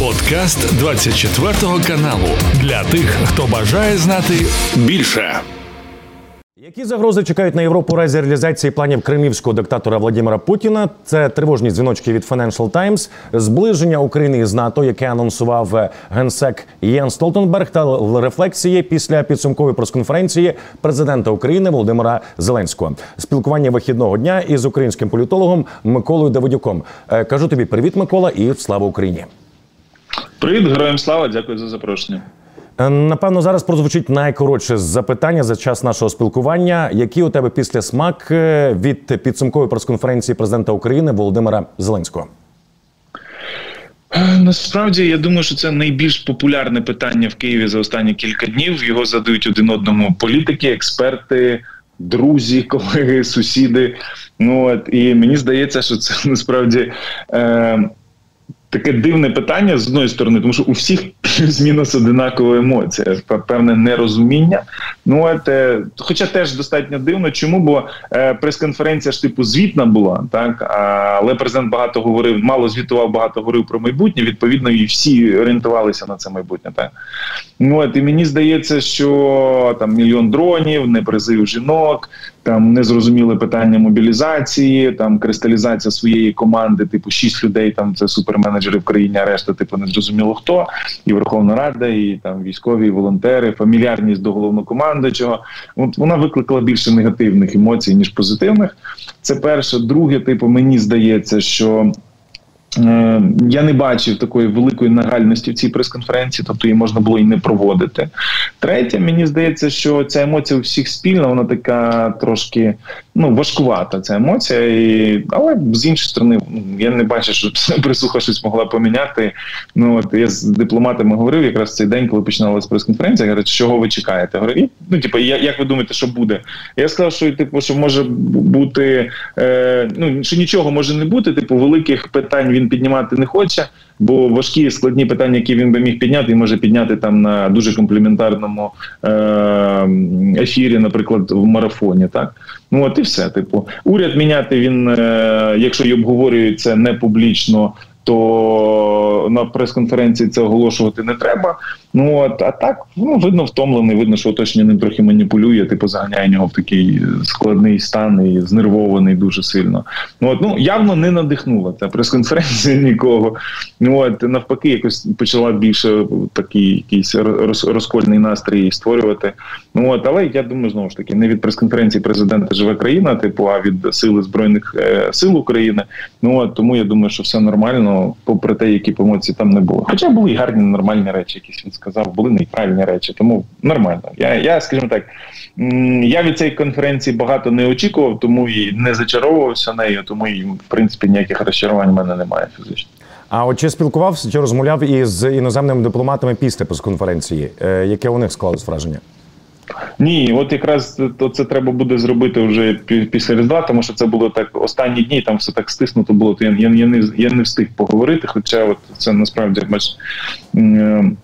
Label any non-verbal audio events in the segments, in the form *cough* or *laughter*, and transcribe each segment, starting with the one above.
Подкаст 24 каналу для тих, хто бажає знати більше. Які загрози чекають на Європу у разі реалізації планів кремлівського диктатора Владимира Путіна? Це тривожні дзвіночки від Financial Times, зближення України із НАТО, яке анонсував генсек Єн Столтенберг, та рефлексії після підсумкової прес-конференції президента України Володимира Зеленського. Спілкування вихідного дня із українським політологом Миколою Давидюком. Е, Кажу тобі привіт, Микола, і слава Україні. Привіт, героям слава, дякую за запрошення. Е, Напевно, зараз прозвучить найкоротше запитання за час нашого спілкування. Який у тебе після смак е, від підсумкової прес-конференції президента України Володимира Зеленського? Е, Насправді я думаю, що це найбільш популярне питання в Києві за останні кілька днів. Його задають один одному політики, експерти, друзі, *laughs* колеги, сусіди. Ну от і мені здається, що це *laughs* насправді. Е, Таке дивне питання з одної сторони, тому що у всіх плюс-мінус одинакова емоція, певне нерозуміння. Ну от, е, хоча теж достатньо дивно. Чому? Бо е, прес-конференція ж типу звітна була, так але президент багато говорив, мало звітував, багато говорив про майбутнє. Відповідно, і всі орієнтувалися на це майбутнє. Так ну от і мені здається, що там мільйон дронів, не призив жінок. Там незрозуміле питання мобілізації, там кристалізація своєї команди, типу шість людей. Там це суперменеджери в країні, а решта, типу, незрозуміло хто, і Верховна Рада, і там військові і волонтери, фамільярність до головнокомандуючого. От вона викликала більше негативних емоцій ніж позитивних. Це перше. Друге, типу, мені здається, що. Е, Я не бачив такої великої нагальності в цій прес-конференції, тобто її можна було і не проводити. Третє, мені здається, що ця емоція у всіх спільна, вона така трошки ну важкувата. Ця емоція, і але з іншої сторони, ну, я не бачу, що *laughs* присуха щось могла поміняти. Ну от я з дипломатами говорив якраз цей день, коли починалася прес-конференція. Говорять, чого ви чекаєте? Говорю, «І, ну типу, я- як ви думаєте, що буде? Я сказав, що типу, що може бути е, ну що нічого може не бути. Типу, великих питань він піднімати не хоче, бо важкі складні питання, які він би міг підняти, він може підняти там на дуже компліментарному е, ефірі, наприклад, в марафоні. Так ну от і все. Типу, уряд міняти він, е, якщо й обговорюється не публічно. То на прес-конференції це оголошувати не треба. Ну от а так ну видно втомлений, видно, що оточення ним трохи маніпулює, типу заганяє нього в такий складний стан і знервований дуже сильно. Ну от ну явно не надихнула ця прес-конференція *laughs* нікого. Ну от навпаки, якось почала більше такий якийсь роз, розкольний настрій створювати. Ну от, але я думаю, знову ж таки, не від прес-конференції президента живе країна, типу, а від сили збройних е, сил України. Ну от тому я думаю, що все нормально, попри те, які емоції там не було. Хоча були й гарні нормальні речі, якісь він сказав, були нейтральні речі, тому нормально. Я, я скажімо так, я від цієї конференції багато не очікував, тому і не зачаровувався нею, тому і в принципі ніяких розчарувань в мене немає фізично. А от чи спілкувався, чи розмовляв із іноземними дипломатами після прес-конференції? Е, Яке у них склалось враження? Ні, от якраз то це треба буде зробити вже після Різдва, тому що це було так останні дні, там все так стиснуто було. То я, я, я не я не встиг поговорити. Хоча от це насправді бач. пра-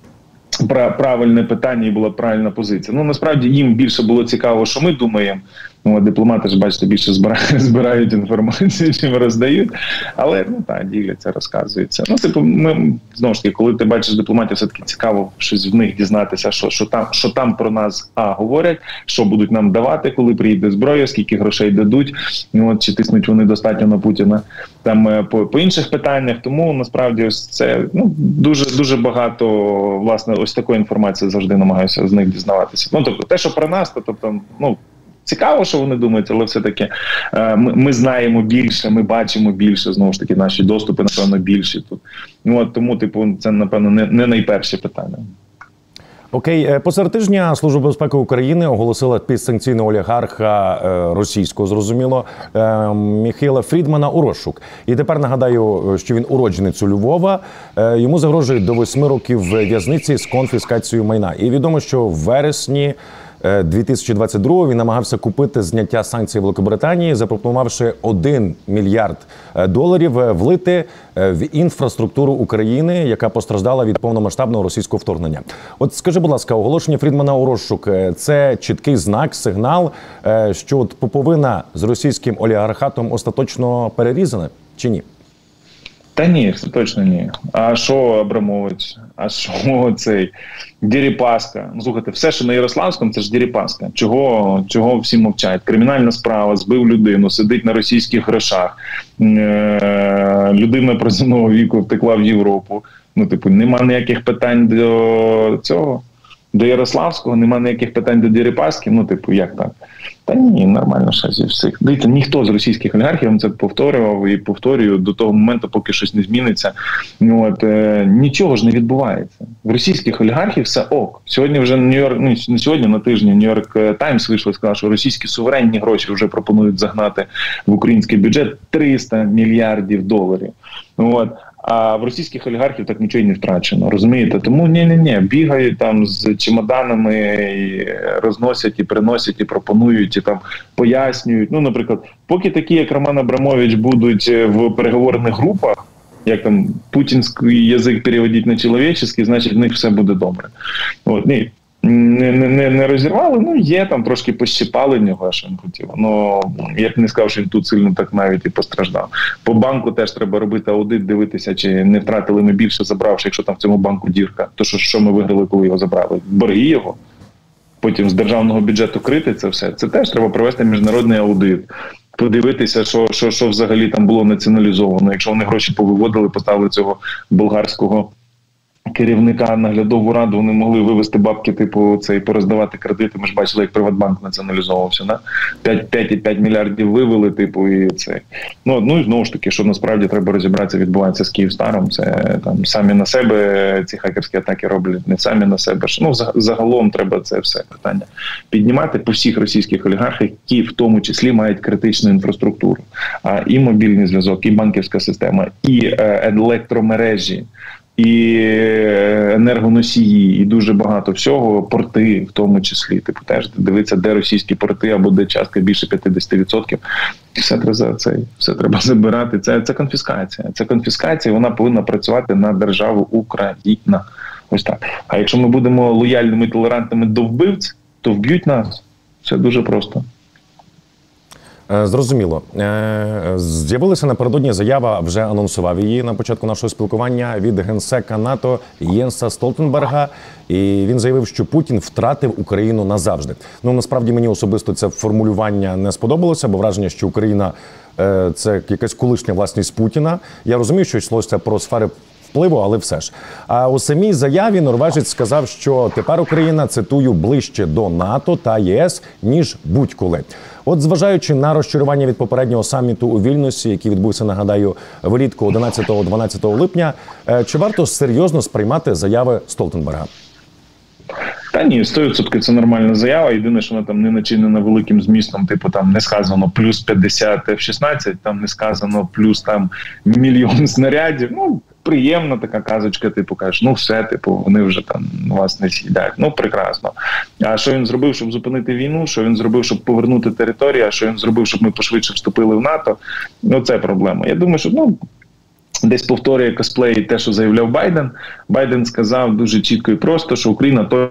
Правильне питання і була правильна позиція. Ну насправді їм більше було цікаво, що ми думаємо. Ну, дипломати ж бачите, більше збирають, *laughs* збирають інформацію, чим роздають. Але ну так, діляться, розказуються. Ну, типу, ми знову ж таки, коли ти бачиш дипломатів, все таки цікаво щось в них дізнатися, що, що там, що там про нас а говорять, що будуть нам давати, коли приїде зброя, скільки грошей дадуть. Ну, от чи тиснуть вони достатньо на Путіна там е, по, по інших питаннях. Тому насправді ось це ну дуже дуже багато власне ось такої інформації завжди намагаюся з них дізнаватися. Ну тобто, те, що про нас, то тобто, ну. Цікаво, що вони думають, але все таки е, ми, ми знаємо більше, ми бачимо більше. Знову ж таки, наші доступи напевно більші тут. Ну от тому, типу, це напевно не, не найперше питання. Окей, е, посеред тижня Служба безпеки України оголосила підсанкційного олігарха е, російського, зрозуміло, Міхайла Фрідмана у розшук. І тепер нагадаю, що він уродженець у Львова. Йому загрожує до восьми років в'язниці з конфіскацією майна. І відомо, що в вересні. Е, 2022 він намагався купити зняття санкцій Великобританії, запропонувавши 1 мільярд е, доларів е, влити е, в інфраструктуру України, яка постраждала від повномасштабного російського вторгнення. От скажи, будь ласка, оголошення Фрідмана у розшук е, це чіткий знак, сигнал, е, що от поповина з російським олігархатом остаточно перерізана чи ні? Та ні, точно ні. А що Абрамович? А що *laughs* цей Діріпаска? Ну, слухайте, все, що на Ярославському, це ж Діріпаска. Чого чого всі мовчать? Кримінальна справа, збив людину, сидить на російських грошах. Е- людина приземного віку втекла в Європу. Ну, типу, нема ніяких питань до цього. До Ярославського нема ніяких питань до Діріпаски. Ну, типу, як так? Та ні, нормально ще зі всіх. Дивіться, ніхто з російських олігархів це повторював і повторюю до того моменту, поки щось не зміниться. Ну от е, нічого ж не відбувається. В російських олігархів все ок. Сьогодні вже Нью-Йорк, ну не сьогодні на тижні Нью-Йорк Таймс вийшло і сказав, що російські суверенні гроші вже пропонують загнати в український бюджет 300 мільярдів доларів. Ну от а в російських олігархів так нічого й не втрачено. Розумієте? Тому ні, ні, ні, бігають там з чемоданами, і розносять і приносять, і пропонують, і там пояснюють. Ну, наприклад, поки такі, як Роман Абрамович, будуть в переговорних групах. Як там путінський язик переводить на чоловічий, значить в них все буде добре. От ні, не не, не розірвали. Ну є там трошки пощипали в нього, що він хотів. Ну я б не сказав, що він тут сильно так навіть і постраждав. По банку теж треба робити аудит, дивитися, чи не втратили ми більше, забравши, якщо там в цьому банку дірка. То що що ми виграли, коли його забрали? Борги його. Потім з державного бюджету крити це все. Це теж треба провести міжнародний аудит. Подивитися, що що, що взагалі там було націоналізовано. Якщо вони гроші повиводили, поставили цього болгарського керівника наглядову раду вони могли вивести бабки, типу цей пороздавати кредити. Ми ж бачили, як Приватбанк націоналізовувався. На 5,5 мільярдів вивели, типу, і це ну ну і знову ж таки, що насправді треба розібратися, відбувається з Київстаром. Це там самі на себе ці хакерські атаки роблять, не самі на себе. Ну загалом треба це все питання піднімати по всіх російських олігархах, які в тому числі мають критичну інфраструктуру, а і мобільний зв'язок, і банківська система, і е, електромережі і енергоносії, і дуже багато всього. Порти, в тому числі, типу теж дивитися, де російські порти або де частка більше 50%. Все треба це, все треба *laughs* забирати. Це це конфіскація. Це конфіскація. Вона повинна працювати на державу Україна. Ось так. А якщо ми будемо лояльними толерантними до вбивць, то вб'ють нас. Це дуже просто. Е, зрозуміло, е, з'явилася напередодні заява. Вже анонсував її на початку нашого спілкування від генсека НАТО Єнса Столтенберга. І він заявив, що Путін втратив Україну назавжди. Ну насправді мені особисто це формулювання не сподобалося, бо враження, що Україна е, це якась колишня власність Путіна. Я розумію, що йшлося про сфери впливу, але все ж. А у самій заяві норвежець сказав, що тепер Україна цитую ближче до НАТО та ЄС ніж будь-коли. От, зважаючи на розчарування від попереднього саміту у Вільнюсі, який відбувся, нагадаю, влітку 11-12 липня, е, чи варто серйозно сприймати заяви Столтенберга? Та ні, 100% це нормальна заява. Єдине, що вона там не начинена великим змістом, типу там не сказано плюс 50 F-16, там не сказано плюс там мільйон снарядів. Ну приємна така казочка, типу кажеш, ну все, типу, вони вже там вас не сідають. Ну прекрасно. А що він зробив, щоб зупинити війну? Що він зробив, щоб повернути територію? А що він зробив, щоб ми пошвидше вступили в НАТО? Ну це проблема. Я думаю, що ну. Десь повторює косплей те, що заявляв Байден. Байден сказав дуже чітко і просто, що Україна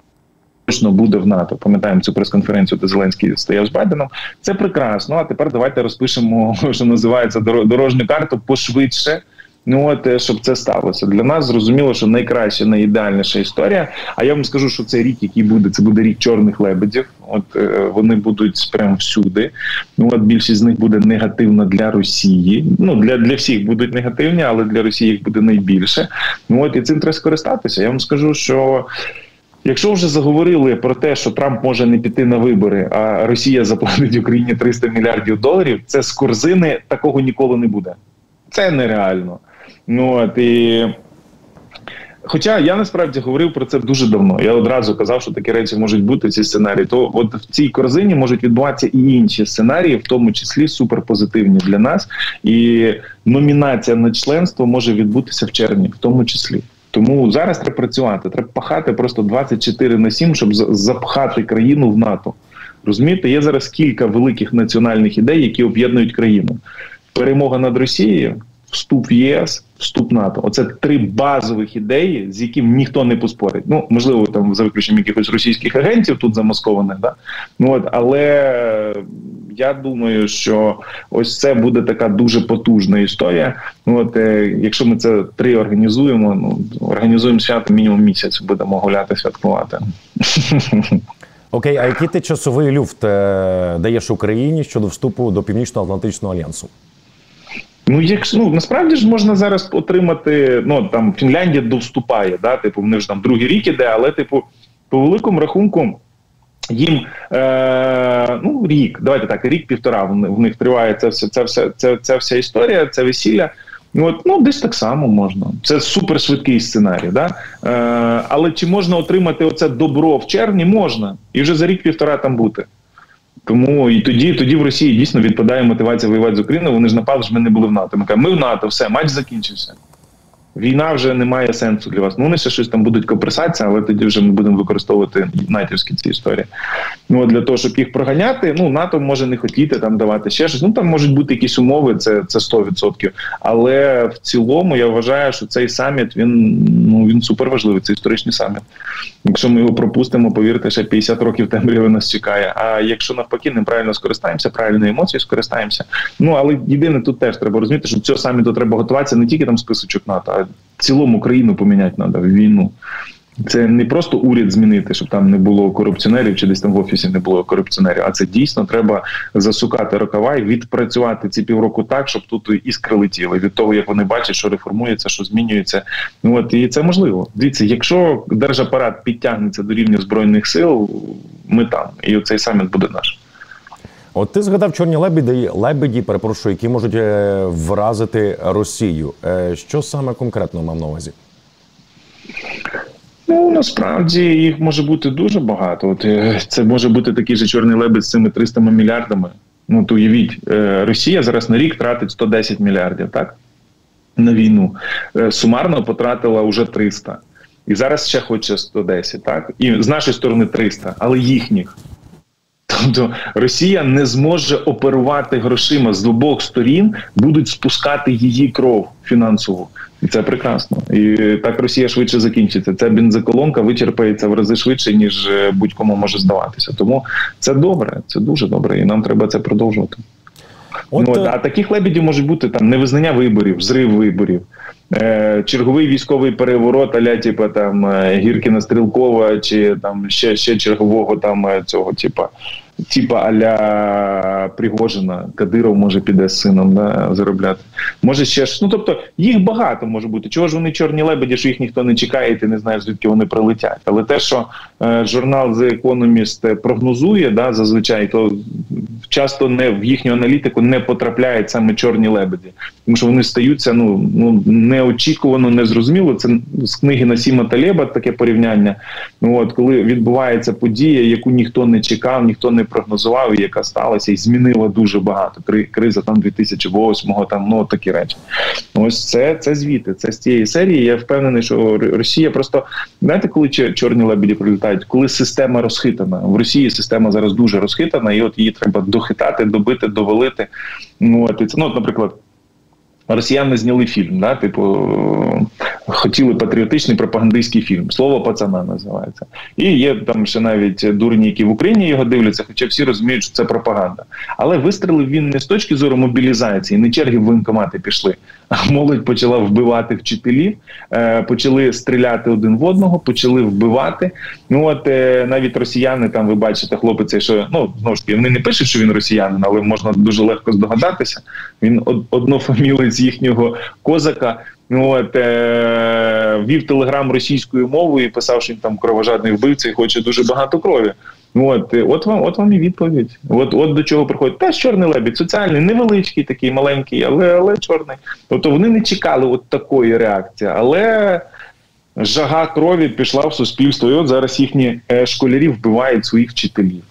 точно буде в НАТО. Пам'ятаємо цю прес-конференцію, де Зеленський стояв з Байденом. Це прекрасно. А тепер давайте розпишемо, *laughs* що називається дорожню карту пошвидше. Ну от е, щоб це сталося для нас, зрозуміло, що найкраща, найідеальніша історія. А я вам скажу, що цей рік, який буде, це буде рік чорних лебедів. От е, вони будуть прямо всюди. Ну от більшість з них буде негативна для Росії. Ну для для всіх будуть негативні, але для Росії їх буде найбільше. Ну от і цим треба скористатися. Я вам скажу, що. Якщо вже заговорили про те, що Трамп може не піти на вибори, а Росія заплатить Україні 300 мільярдів доларів, це з корзини такого ніколи не буде. Це нереально. Ну от і. Хоча я насправді говорив про це дуже давно. Я одразу казав, що такі речі можуть бути ці сценарії. То от в цій корзині можуть відбуватися і інші сценарії, в тому числі суперпозитивні для нас. І номінація на членство може відбутися в червні, в тому числі. Тому зараз треба працювати. Треба пахати просто 24 на 7, щоб запхати країну в НАТО. Розумієте, є зараз кілька великих національних ідей, які об'єднують країну. Перемога над Росією вступ в ЄС, вступ НАТО. Оце три базових ідеї, з яким ніхто не поспорить. Ну можливо, там за виключенням якихось російських агентів тут замаскованих, да ну от але я думаю, що ось це буде така дуже потужна історія. Ну, от е, якщо ми це три організуємо, ну організуємо свято мінімум місяць, будемо гуляти, святкувати. Окей, а який ти часовий люфт е, даєш Україні щодо вступу до Північно-Атлантичного альянсу? Ну, якщо ну насправді ж можна зараз отримати. Ну там Фінляндія довступає, да, типу, вони ж там другий рік іде, але, типу, по великому рахунку. Їм е, ну рік, давайте так, рік-півтора в них триває це все, це все, це, це вся історія, це весілля. Ну, от, ну десь так само можна. Це супершвидкий сценарій. Да? Е, Але чи можна отримати оце добро в червні? Можна. І вже за рік-півтора там бути. Тому і тоді тоді в Росії дійсно відпадає мотивація воювати з Україною. Вони ж напали, ж ми не були в НАТО. Ми кажемо, ми в НАТО, все, матч закінчився. Війна вже не має сенсу для вас. Ну, вони ще щось там будуть копресатися, але тоді вже ми будемо використовувати натівські ці історії. Ну для того, щоб їх проганяти, ну НАТО може не хотіти там давати ще щось. Ну там можуть бути якісь умови, це це 100%. Але в цілому я вважаю, що цей саміт він ну він супер важливий. Це історичний саміт. Якщо ми його пропустимо, повірте, ще 50 років темряви нас чекає. А якщо навпаки неправильно скористаємося, правильно емоції скористаємося. Ну але єдине тут теж треба розуміти, що цього саміту треба готуватися не тільки там списочок НАТО, цілому країну поміняти треба в війну. Це не просто уряд змінити, щоб там не було корупціонерів, чи десь там в офісі не було корупціонерів. А це дійсно треба засукати рукава і відпрацювати ці півроку так, щоб тут іскри летіли від того, як вони бачать, що реформується, що змінюється. Ну от і це можливо. Дивіться, якщо держапарат підтягнеться до рівня збройних сил, ми там і цей саміт буде наш. От ти згадав чорні лебеді, лебеді, перепрошую, які можуть е, вразити Росію. Е, що саме конкретно мав на увазі? Ну насправді їх може бути дуже багато. От е, це може бути такий же чорний лебедь з цими 300 мільярдами. Ну то уявіть, Росія зараз на рік тратить 110 мільярдів, так? На війну. Сумарно потратила вже 300. І зараз ще хоче 110, так? І з нашої сторони 300, але їхніх. Тобто Росія не зможе оперувати грошима з обох сторін, будуть спускати її кров фінансову, і це прекрасно. І так Росія швидше закінчиться. Ця бензоколонка вичерпається в рази швидше, ніж е, будь-кому може здаватися. Тому це добре, це дуже добре, і нам треба це продовжувати. От... Ну, а таких лебедів можуть бути там невизнання виборів, зрив виборів. Е, черговий військовий переворот, аля типа там е, Гіркіна Стрілкова, чи там ще ще чергового там цього, типа типа аля Пригожина, Кадиров може піде з сином да, заробляти. Може ще ж. Ну тобто їх багато може бути. Чого ж вони чорні лебеді, що їх ніхто не чекає, і ти не знаєш, звідки вони прилетять. Але те, що е, журнал The Economist прогнозує, да, зазвичай, то часто не в їхню аналітику не потрапляють саме чорні лебеді, тому що вони стаються ну ну неочікувано, незрозуміло. Це з книги Насіма Талеба таке порівняння. От коли відбувається подія, яку ніхто не чекав, ніхто не прогнозував, яка сталася, і змінила дуже багато. криза там 2008-го, там ну такі речі. Ось це це звіти. Це з цієї серії. Я впевнений, що Росія просто знаєте, коли чорні лебеді прилітають, коли система розхитана в Росії. Система зараз дуже розхитана, і от її треба дохитати, добити, довалити. Ну от і це ну, наприклад. Росіяни зняли фільм, да, типу хотіли патріотичний пропагандистський фільм. Слово пацана називається. І є там ще навіть дурні, які в Україні його дивляться, хоча всі розуміють, що це пропаганда. Але вистрелив він не з точки зору мобілізації, не черги в воєнкомати пішли. А молодь почала вбивати вчителів, е, почали стріляти один в одного, почали вбивати. Ну от е, навіть росіяни там, ви бачите, хлопець, що ну знову ж таки, вони не пишуть, що він росіянин, але можна дуже легко здогадатися. Він однофамілець їхнього козака. От е, вів телеграм російською мовою і писав, що він там кровожадний вбивця і хоче дуже багато крові. От от вам, от вам і відповідь. От от до чого приходить. Теж чорний лебідь, соціальний, невеличкий, такий маленький, але але чорний. Тобто вони не чекали от такої реакції, але жага крові пішла в суспільство. І от зараз їхні е, школярі вбивають своїх вчителів.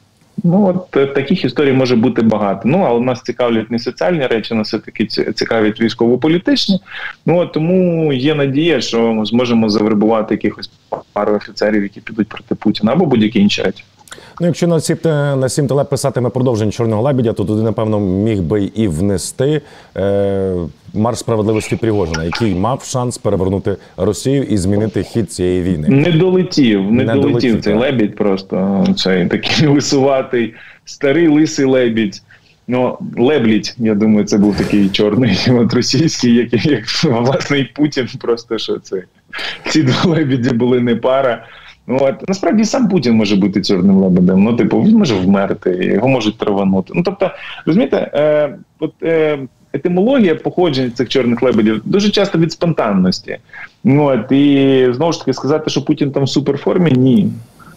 Ну от е, таких історій може бути багато. Ну але нас цікавлять не соціальні речі, нас все таки цікавлять військово-політичні. Ну от тому є надія, що ми зможемо завербувати якихось пару офіцерів, які підуть проти Путіна або будь-які інші речі. Ну, якщо на сім, на сім теле писатиме продовження чорного лебедя, то туди, напевно, міг би і внести е, марш справедливості Пригожина, який мав шанс перевернути Росію і змінити хід цієї війни. Не долетів, не, не долетів, долетів цей так. лебідь. Просто цей такий *laughs* лисуватий, старий лисий лебідь. Ну, Леблідь, я думаю, це був такий чорний *laughs* от російський, як, як власний Путін. Просто що це ці два лебіді були не пара. От насправді сам Путін може бути чорним лебедем. Ну, типу, він може вмерти, його можуть траванути. Ну тобто, розумієте, е, от е, етимологія походження цих чорних лебедів дуже часто від спонтанності. От, І знову ж таки сказати, що Путін там в суперформі, ні.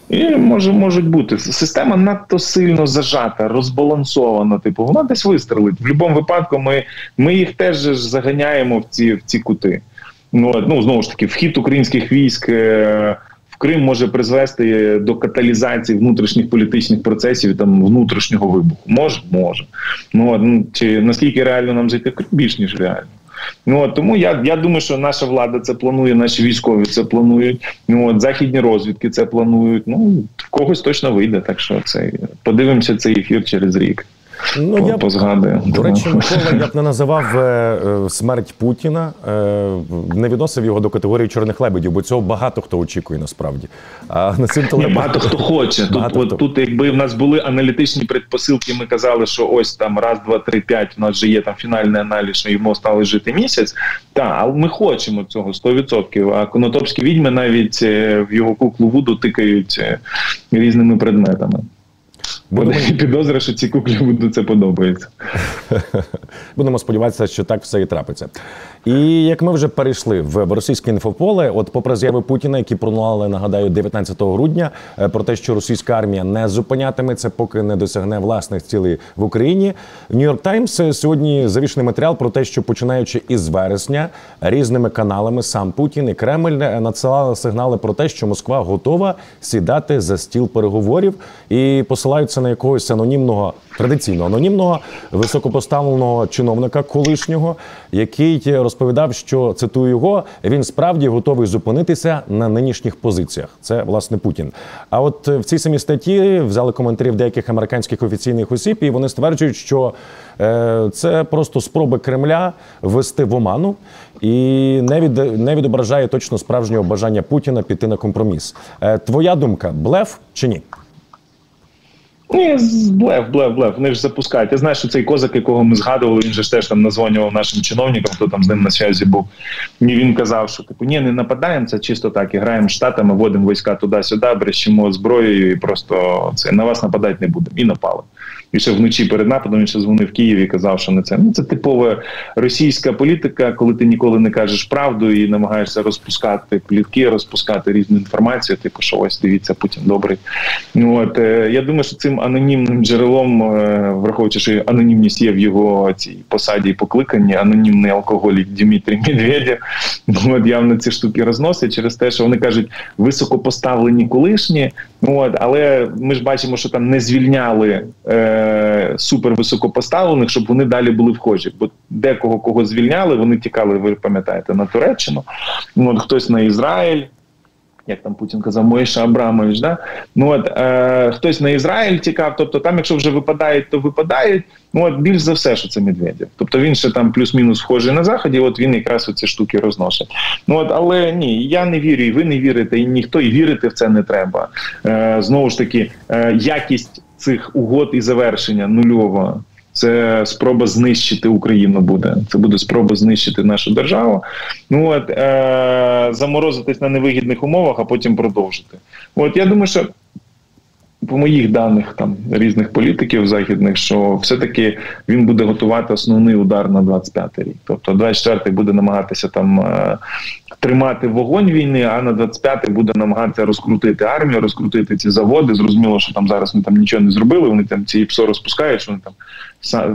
І може можуть бути система надто сильно зажата, розбалансована. Типу, вона десь вистрелить. В будь-якому випадку ми ми їх теж заганяємо в ці в ці кути. Ну ну знову ж таки, вхід українських військ е, Крим може призвести до каталізації внутрішніх політичних процесів там внутрішнього вибуху. Може, може. Ну, ну чи наскільки реально нам жити більш ніж реально. Ну от, тому я я думаю, що наша влада це планує, наші військові це планують. Ну от західні розвідки це планують. Ну в когось точно вийде. Так що це подивимося цей ефір через рік. Ну, я позгадую. До речі, Микола, я б не називав е, е, смерть Путіна, е, не відносив його до категорії чорних лебедів, бо цього багато хто очікує насправді. А на цим телеб... багато хто хоче. Багато тут, хто... тут, якби в нас були аналітичні предпосилки, ми казали, що ось там раз, два, три, п'ять. У нас вже є там фінальний аналіз, що йому стали жити місяць. Так, але ми хочемо цього 100%. А конотопські відьми навіть в його куклу вуду тикають різними предметами. Будемо підозра, що ці куклі будуть це подобається. *laughs* Будемо сподіватися, що так все і трапиться. І як ми вже перейшли в російське інфополе, от попри заяви Путіна, які пролунали, нагадаю, 19 грудня, е, про те, що російська армія не зупинятиметься, поки не досягне власних цілей в Україні. Нью-Йорк Таймс сьогодні завішений матеріал про те, що починаючи із вересня різними каналами сам Путін і Кремль надсилали сигнали про те, що Москва готова сідати за стіл переговорів і посилаються на якогось анонімного традиційно анонімного високопоставленого чиновника колишнього, який розповідав, що цитую його, він справді готовий зупинитися на нинішніх позиціях. Це власне Путін. А от в цій самій статті взяли коментарі в деяких американських офіційних осіб, і вони стверджують, що е, це просто спроби Кремля ввести в оману і не від не відображає точно справжнього бажання Путіна піти на компроміс. Е, твоя думка блеф чи ні? Ні, блеф, блеф, блеф. Вони ж запускають. Я знаю, що цей козак, якого ми згадували, він же ж теж там назвонював нашим чиновникам, хто там з ним на связі був. І він казав, що типу ні, не нападаємо, це чисто так. І граємо штатами, водимо війська туди-сюди, брещимо зброєю і просто це на вас нападати не будемо. І напали. І ще вночі перед нападом він ще дзвонив в Київ і казав, що не це. Ну це типова російська політика, коли ти ніколи не кажеш правду і намагаєшся розпускати плітки, розпускати різну інформацію. Типу, що ось дивіться, Путін добрий. Ну от е, я думаю, що цим анонімним джерелом, е, враховуючи, що анонімність є в його цій посаді і покликанні, анонімний алкоголік Дмитрій Медведєв, ну, от явно ці штуки розносять через те, що вони кажуть високопоставлені колишні. Ну от, але ми ж бачимо, що там не звільняли. Е, супер високопоставлених, щоб вони далі були вхожі. Бо декого кого звільняли, вони тікали, ви пам'ятаєте, на Туреччину. Ну, Хтось на Ізраїль. Як там Путін казав, Моїша Абрамович, да? ну от е, хтось на Ізраїль тікав. Тобто, там, якщо вже випадають, то випадають. Ну от більш за все, що це Медведєв. Тобто він ще там плюс-мінус схожий на заході. От він якраз оці штуки розносить. Ну от, але ні, я не вірю, і ви не вірите, і ніхто і вірити в це не треба. Е, Знову ж таки, е, якість цих угод і завершення нульова. Це спроба знищити Україну буде. Це буде спроба знищити нашу державу. Ну от е, заморозитись на невигідних умовах, а потім продовжити. От я думаю, що по моїх даних там різних політиків західних, що все-таки він буде готувати основний удар на 25-й рік. Тобто 24-й буде намагатися там е, тримати вогонь війни, а на 25-й буде намагатися розкрутити армію, розкрутити ці заводи. Зрозуміло, що там зараз вони там нічого не зробили. Вони там ці ПСО розпускають, що вони там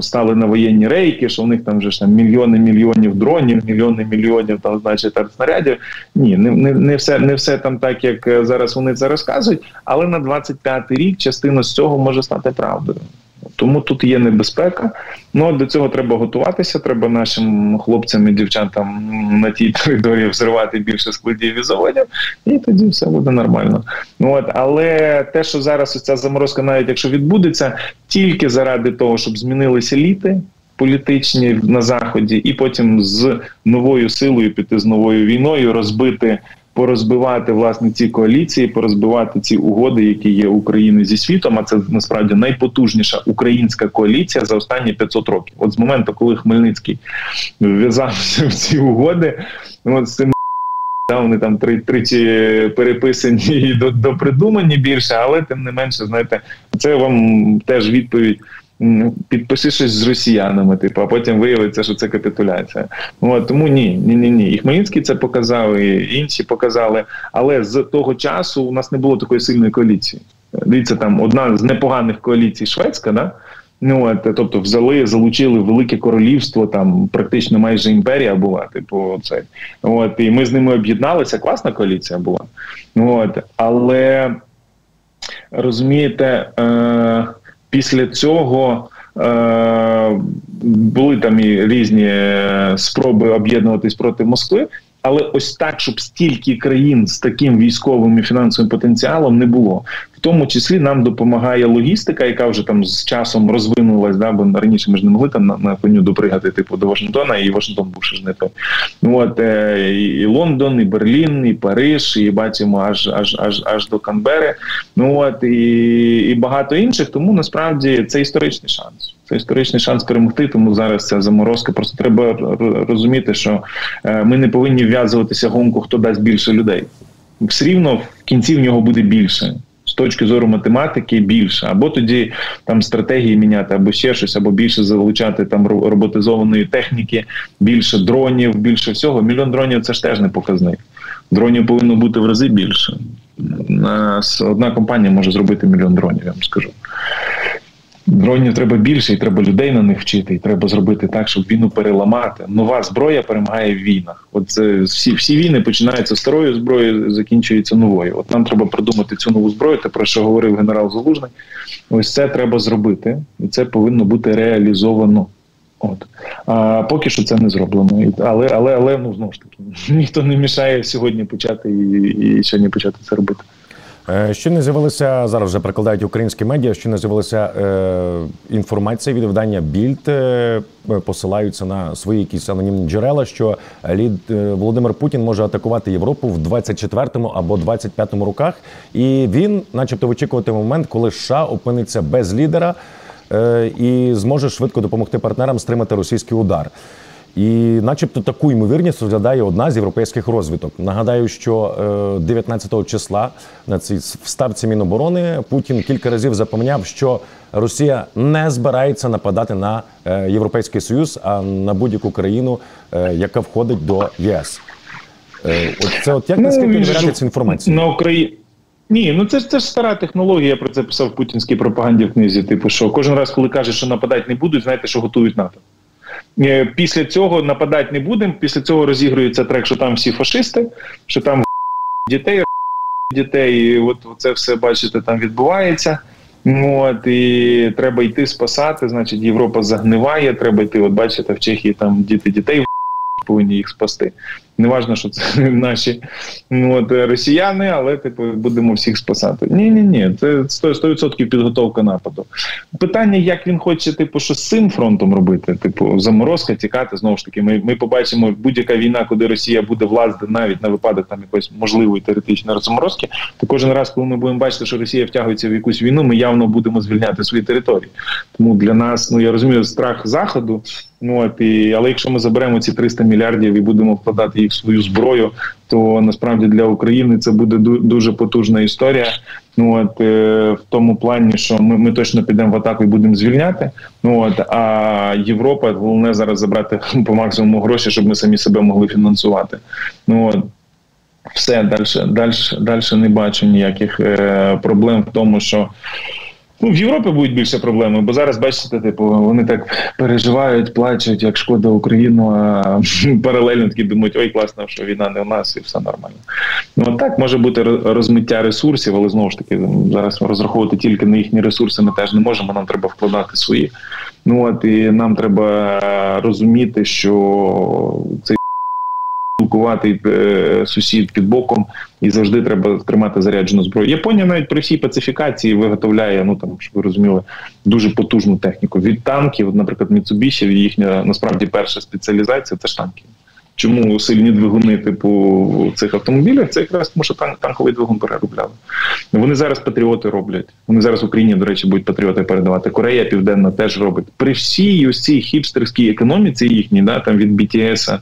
стали на воєнні рейки, що в них там вже ж там мільйони мільйонів дронів, мільйони мільйонів там, значить, артснарядів. Ні, не не, не все не все там так, як е, зараз вони це розказують, але на 25-й рік частина з цього може стати правдою. Тому тут є небезпека. Ну до цього треба готуватися. Треба нашим хлопцям і дівчатам на тій *laughs* території взривати більше складів і заводів, і тоді все буде нормально. От але те, що зараз ця заморозка, навіть якщо відбудеться, тільки заради того, щоб змінилися літи. Політичні на заході, і потім з новою силою піти з новою війною, розбити порозбивати власне ці коаліції, порозбивати ці угоди, які є України зі світом. А це насправді найпотужніша українська коаліція за останні 500 років. От з моменту, коли Хмельницький вв'язався в ці угоди, от з цим Да, вони там три тричі переписані і допридумані більше, але тим не менше, знаєте, це вам теж відповідь. Підпиши щось з росіянами, типу, а потім виявиться, що це капітуляція. От, Тому ні, ні, ні, ні. І Хмельницький це показав, і інші показали. Але з того часу у нас не було такої сильної коаліції. Дивіться, там одна з непоганих коаліцій шведська, да? Ну от, тобто, взяли, залучили велике королівство, там практично майже імперія була. Типу, це от і ми з ними об'єдналися. Класна коаліція була. От, але розумієте, е, після цього. Е, були там і різні е, спроби об'єднуватись проти Москви, але ось так, щоб стільки країн з таким військовим і фінансовим потенціалом не було. В тому числі нам допомагає логістика, яка вже там з часом розвинулась, да, бо раніше ми ж не могли там на, на коню допригати типу до Вашингтона, і Вашингтон був ще ж не той. Ну от е, і Лондон, і Берлін, і Париж, і бачимо аж аж аж аж до Канбери. Ну от і, і багато інших. Тому насправді це історичний шанс. Це історичний шанс перемогти. Тому зараз ця заморозка. Просто треба розуміти, що е, ми не повинні вв'язуватися гонку, хто дасть більше людей. Все рівно в кінці в нього буде більше точки зору математики більше, або тоді там стратегії міняти, або ще щось, або більше залучати там роботизованої техніки, більше дронів, більше всього. Мільйон дронів це ж теж не показник. Дронів повинно бути в рази більше. Одна компанія може зробити мільйон дронів, я вам скажу. Дронів треба більше, і треба людей на них вчити, і треба зробити так, щоб війну переламати. Нова зброя перемагає в війнах. От це всі всі війни починаються старою зброєю, закінчуються новою. От нам треба придумати цю нову зброю. Те про що говорив генерал Залужний. Ось це треба зробити, і це повинно бути реалізовано. От а поки що це не зроблено, але але але ну знову ж таки *laughs* ніхто не мішає сьогодні почати і, і сьогодні почати це робити. Е, що не з'явилося зараз? Вже прикладають українські медіа. Що не з'явилася е, інформація від видання Більд е, посилаються на свої якісь анонімні джерела. Що лід е, Володимир Путін може атакувати Європу в 24-му або 25-му роках, і він, начебто, вичікуватиме момент, коли США опиниться без лідера і зможе швидко допомогти партнерам стримати російський удар. І, начебто, таку ймовірність розглядає одна з європейських розвиток. Нагадаю, що 19 е, числа на цій вставці Міноборони Путін кілька разів запевняв, що Росія не збирається нападати на е, Європейський Союз, а на будь-яку країну, е, яка входить до ЄС. От це от як ну, наскільки довіряти цю інформацію на Україні? Ні, ну це ж це ж стара технологія. Я про це писав в путінській пропаганді в книзі. Типу, що кожен раз, коли каже, що нападати не будуть, знаєте, що готують НАТО. Е, після цього нападати не будемо. Після цього розігрується трек, що там всі фашисти, що там *laughs* дітей *laughs* дітей. І От це все бачите, там відбувається. От і треба йти спасати. Значить, Європа загниває. Треба йти. От бачите, в Чехії там діти дітей *laughs* повинні їх спасти. Неважно, що це *laughs* наші ну, от, росіяни, але типу будемо всіх спасати. Ні, ні, ні, це 100%, підготовка нападу. Питання, як він хоче, типу, що з цим фронтом робити? Типу, заморозка, тікати знову ж таки. Ми ми побачимо будь-яка війна, куди Росія буде влазити навіть на випадок там якоїсь можливої теоретичної розморозки. То кожен раз, коли ми будемо бачити, що Росія втягується в якусь війну, ми явно будемо звільняти свої території. Тому для нас, ну я розумію, страх заходу. Ну от і але якщо ми заберемо ці 300 мільярдів і будемо вкладати їх свою зброю, то насправді для України це буде дуже потужна історія. Ну от е, в тому плані, що ми ми точно підемо в атаку і будемо звільняти. Ну от а Європа головне зараз забрати *laughs* по максимуму гроші, щоб ми самі себе могли фінансувати. Ну от все далі, далі, далі не бачу ніяких е, проблем в тому, що. Ну, в Європі будуть більше проблеми, бо зараз бачите, типу, вони так переживають, плачуть, як шкода Україну, а *laughs* паралельно такі думають, ой, класно, що війна не у нас і все нормально. Ну так може бути розмиття ресурсів, але знову ж таки зараз розраховувати тільки на їхні ресурси ми теж не можемо. Нам треба вкладати свої. Ну от і нам треба розуміти, що цей спілкувати е, сусід під боком, і завжди треба тримати заряджену зброю. Японія навіть при всій пацифікації виготовляє, ну там щоб ви розуміли, дуже потужну техніку від танків. Наприклад, Міцубіші, їхня насправді перша спеціалізація це ж танки. Чому сильні двигуни, типу цих автомобілів? Це якраз тому, що танк, танковий двигун переробляли. Вони зараз патріоти роблять. Вони зараз Україні, до речі, будуть патріоти передавати. Корея Південна теж робить. При всій ось цій хіпстерській економіці їхній, да, там від BTS,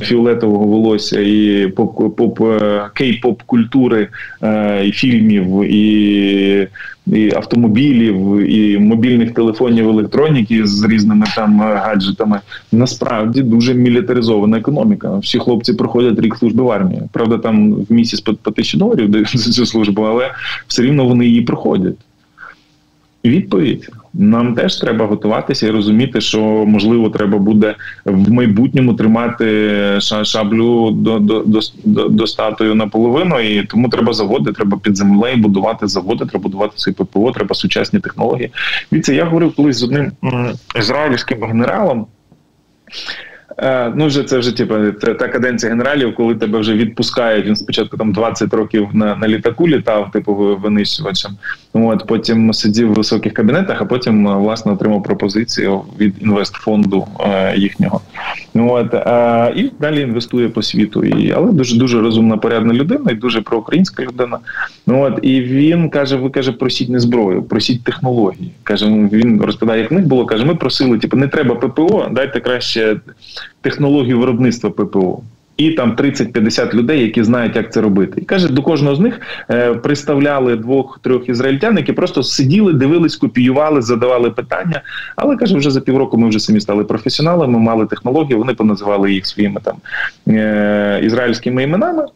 фіолетового волосся і поп, поп е, кей-поп культури е, і фільмів і і автомобілів, і мобільних телефонів, електроніки з різними там е, гаджетами. Насправді дуже мілітаризована економіка. Всі хлопці проходять рік служби в армії. Правда, там в місяць по, по тисячі доларів дають *laughs* за цю службу, але все рівно вони її проходять. Відповідь нам теж треба готуватися і розуміти, що можливо треба буде в майбутньому тримати шаблю до до, до, до статую наполовину, і тому треба заводи, треба під землею будувати заводи, треба будувати свої ППО, треба сучасні технології. Віце я говорив колись з одним ізраїльським генералом. Е, ну, вже це вже типу, та каденція генералів, коли тебе вже відпускають. Він спочатку там 20 років на на літаку літав, типу винищувачем. От потім сидів в високих кабінетах, а потім е, власне отримав пропозицію від інвестфонду е, їхнього. От е, і далі інвестує по світу. І але дуже дуже розумна, порядна людина, і дуже проукраїнська людина. От і він каже: ви каже, просіть не зброю, просіть технології. каже, він розповідає, як в них було. каже: ми просили, типу, не треба ППО, дайте краще технологію виробництва ППО. І там 30-50 людей, які знають, як це робити, і каже, до кожного з них е, приставляли двох-трьох ізраїльтян, які просто сиділи, дивились, копіювали, задавали питання. Але каже, вже за півроку ми вже самі стали професіоналами, мали технології. Вони поназивали їх своїми там е, ізраїльськими іменами.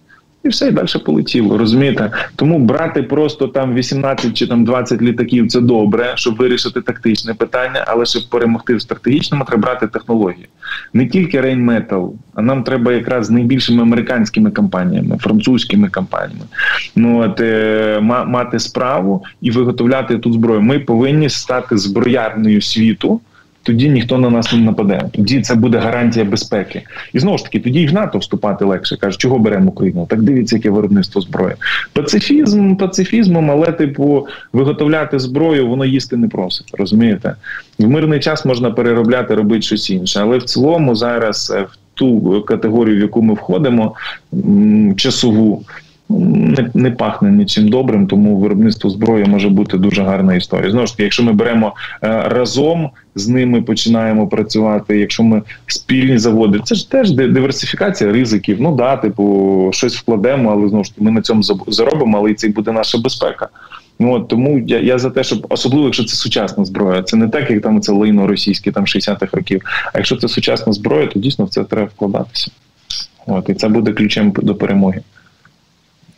І все і далі полетіло. Розумієте? Тому брати просто там 18 чи там 20 літаків це добре, щоб вирішити тактичне питання, але щоб перемогти в стратегічному, треба брати технології. Не тільки Рейнметал, а нам треба якраз з найбільшими американськими компаніями, французькими компаніями. Ну от е, мати справу і виготовляти тут зброю. Ми повинні стати зброярною світу тоді ніхто на нас не нападе. Тоді це буде гарантія безпеки. І знову ж таки, тоді і в НАТО вступати легше. Каже, чого беремо Україну? Так дивіться, яке виробництво зброї. Пацифізм пацифізмом, але типу виготовляти зброю, воно їсти не просить. Розумієте? В мирний час можна переробляти, робити щось інше. Але в цілому зараз е, в ту категорію, в яку ми входимо, часову не не пахне нічим добрим, тому виробництво зброї може бути дуже гарна історія. Знову ж таки, якщо ми беремо е, разом з ними, починаємо працювати. Якщо ми спільні заводи, це ж теж диверсифікація ризиків. Ну да, типу, щось вкладемо, але знову ж таки ми на цьому заробимо, але і це буде наша безпека. Ну от тому я я за те, щоб особливо, якщо це сучасна зброя, це не так, як там це лайно російське там 60-х років. А якщо це сучасна зброя, то дійсно в це треба вкладатися. От і це буде ключем до перемоги.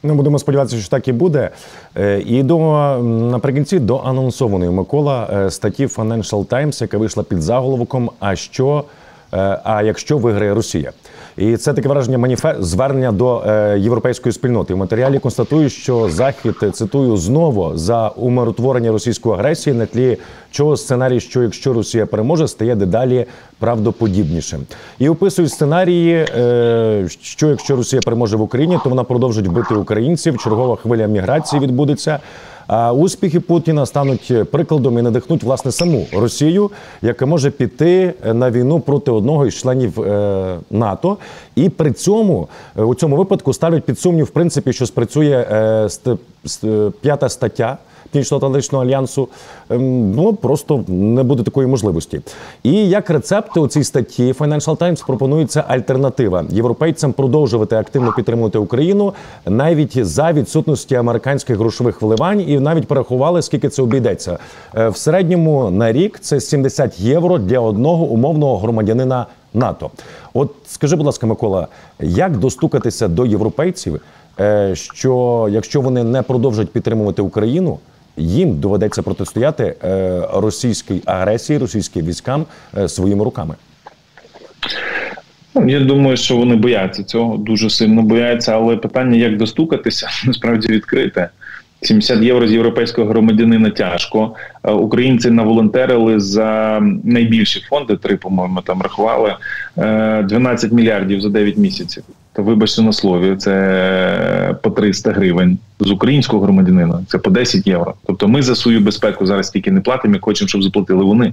Ну, будемо сподіватися, що так і буде. Е, і до наприкінці до анонсованої Микола е, статті Financial Times, яка вийшла під заголовком. А що? Е, а якщо виграє Росія? І це таке враження маніфе звернення до е, європейської спільноти. В матеріалі констатують, що захід цитую знову за умиротворення російської агресії на тлі чого сценарій, що якщо Росія переможе, стає дедалі правдоподібнішим. І описують сценарії, е, що якщо Росія переможе в Україні, то вона продовжить бити українців. Чергова хвиля міграції відбудеться. А успіхи Путіна стануть прикладом і надихнуть власне саму Росію, яка може піти на війну проти одного із членів е, НАТО, і при цьому е, у цьому випадку ставлять під сумнів, в принципі, що спрацює е, п'ята стаття. Північно-Атлантичного альянсу ем, ну просто не буде такої можливості. І як рецепти у цій статті Financial Times пропонується альтернатива європейцям продовжувати активно підтримувати Україну навіть за відсутності американських грошових вливань, і навіть порахували, скільки це обійдеться е, в середньому на рік. Це 70 євро для одного умовного громадянина НАТО. От скажи, будь ласка, Микола, як достукатися до європейців? Е, що якщо вони не продовжать підтримувати Україну, їм доведеться протистояти е, російській агресії, російським військам е, своїми руками. Ну, я думаю, що вони бояться цього, дуже сильно бояться, але питання, як достукатися, *laughs* насправді відкрите. 70 євро з європейського громадянина тяжко. Е, українці наволонтерили за найбільші фонди, три, по-моєму, там рахували 12 мільярдів за 9 місяців. То вибачте на слові, це по 300 гривень з українського громадянина. Це по 10 євро. Тобто, ми за свою безпеку зараз тільки не платимо, як хочемо, щоб заплатили вони.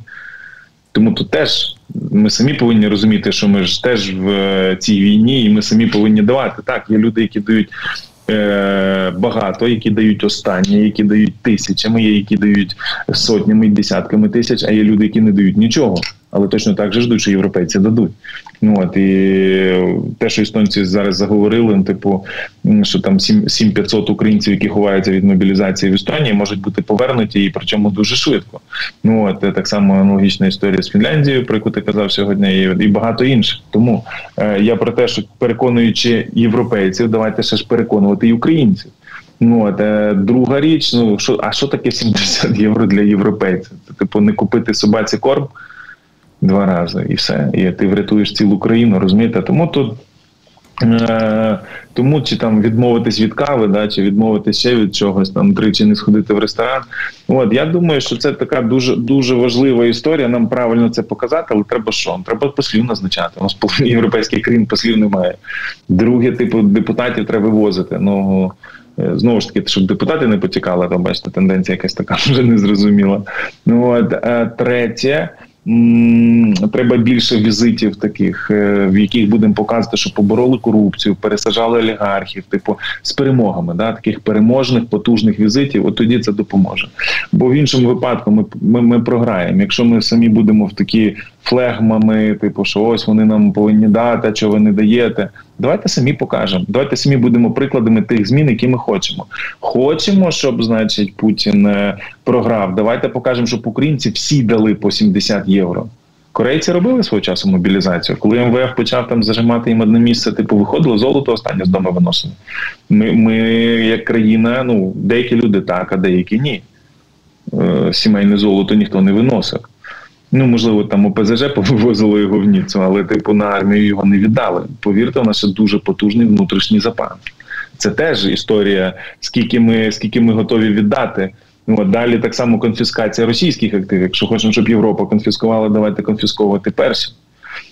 Тому тут теж ми самі повинні розуміти, що ми ж теж в е, цій війні, і ми самі повинні давати. Так, є люди, які дають е, багато, які дають останні, які дають тисячами, є які дають сотнями, десятками тисяч, а є люди, які не дають нічого. Але точно так же ждуть, що європейці дадуть. Ну от і те, що естонці зараз заговорили, ну, типу, що там 7500 українців, які ховаються від мобілізації в Естонії, можуть бути повернуті, і причому дуже швидко. Ну от так само аналогічна історія з Фінляндією, про яку ти казав сьогодні, і, і багато інших. Тому е, я про те, що переконуючи європейців, давайте ще ж переконувати і українців. Ну от е, друга річ, ну що а що таке 70 євро для європейців? Це типу не купити собаці корм два рази і все. І ти врятуєш цілу країну, розумієте? Тому тут. Е, тому чи там відмовитись від кави, да, чи відмовитись ще від чогось, там тричі не сходити в ресторан. От я думаю, що це така дуже дуже важлива історія. Нам правильно це показати, але треба що? Треба послів назначати. У нас половині *laughs* європейських країн послів немає. Друге, типу, депутатів треба вивозити. Ну е, знову ж таки, щоб депутати не потікали, там бачите, тенденція якась така *laughs* вже незрозуміла. Ну от е, третє треба більше візитів таких, е, в яких будемо показувати, що побороли корупцію, пересажали олігархів, типу з перемогами, да таких переможних потужних візитів. От тоді це допоможе. Бо в іншому випадку ми ми, ми програємо. Якщо ми самі будемо в такі флегмами, типу, що ось вони нам повинні дати, що ви не даєте. Давайте самі покажемо. Давайте самі будемо прикладами тих змін, які ми хочемо. Хочемо, щоб, значить, Путін е, програв. Давайте покажемо, щоб українці всі дали по 70 євро. Корейці робили свого часу мобілізацію. Коли МВФ почав там зажимати їм одне місце, типу виходило золото останнє з дому виносили. Ми, ми, як країна, ну деякі люди так, а деякі ні. Е, сімейне золото ніхто не виносив. Ну, можливо, там ОПЗЖ повивозило його в Ніцу, але типу на армію його не віддали. Повірте, у нас ще дуже потужний внутрішній запас. Це теж історія, скільки ми скільки ми готові віддати. Ну, от далі так само конфіскація російських активів. Якщо хочемо, щоб Європа конфіскувала, давайте конфісковувати перші.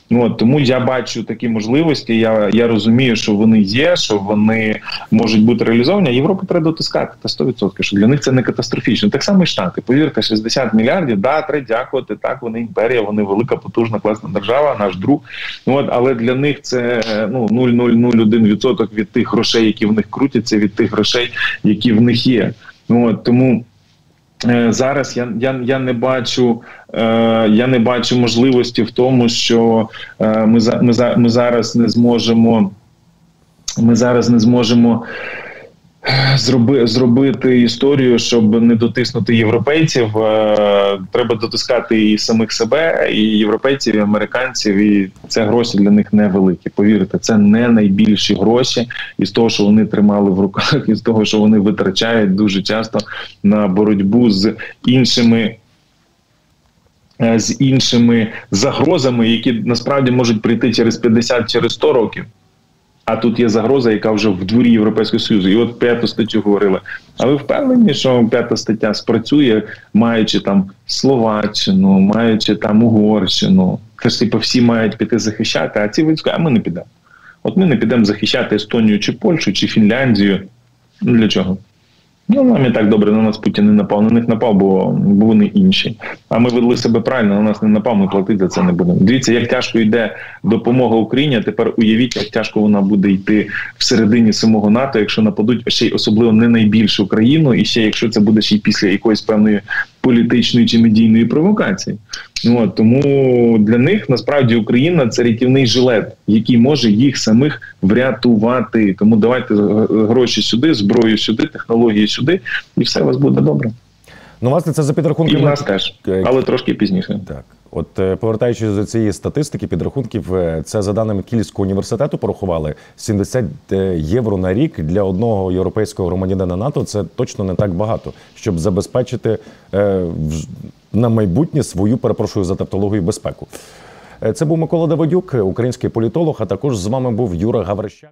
Ну от тому я бачу такі можливості. Я я розумію, що вони є, що вони можуть бути реалізовані. а Європу треба дотискати та 100%, що для них це не катастрофічно. Так само і штати. Повірте, 60 мільярдів. Да, треба дякувати. Так вони імперія, вони велика, потужна, класна держава, наш друг. Ну от але для них це ну 0,001% від тих грошей, які в них крутяться, від тих грошей, які в них є. Ну от тому. Е, зараз я я, я не бачу е, я не бачу можливості в тому, що е, ми ми, ми зараз не зможемо. Ми зараз не зможемо зроби, зробити історію, щоб не дотиснути європейців. Е, треба дотискати і самих себе, і європейців, і американців. І це гроші для них невеликі. Повірте, це не найбільші гроші із того, що вони тримали в руках, із того, що вони витрачають дуже часто на боротьбу з іншими. Е, з іншими загрозами, які насправді можуть прийти через 50 через 100 років. А тут є загроза, яка вже в дворі Європейського Союзу. І от п'яту статтю говорили. А ви впевнені, що п'ята стаття спрацює, маючи там Словаччину, маючи там Угорщину? Це ж типу всі мають піти захищати, а ці війська, а ми не підемо. От ми не підемо захищати Естонію чи Польщу, чи Фінляндію. Ну для чого? Ну, нам і так добре, на нас Путін не напав. На них напав, бо, бо вони інші. А ми ведли себе правильно, на нас не напав, ми платити за це не будемо. Дивіться, як тяжко йде допомога Україні. а Тепер уявіть, як тяжко вона буде йти всередині самого НАТО, якщо нападуть ще й особливо не найбільшу країну, і ще якщо це буде ще й після якоїсь певної політичної чи медійної провокації. Ну от, тому для них насправді Україна це рятівний жилет, який може їх самих врятувати. Тому давайте гроші сюди, зброю сюди, технології сюди, і все у вас буде добре. Ну, власне, це за підрахунками. І в нас теж, але трошки пізніше. Так. От е, повертаючись до цієї статистики, підрахунків, е, це за даними Кільського університету порахували 70 е, євро на рік для одного європейського громадянина НАТО. Це точно не так багато, щоб забезпечити на майбутнє свою перепрошую за тавтологію безпеку. Це був Микола Давидюк, український політолог. А також з вами був Юра Гаврищак.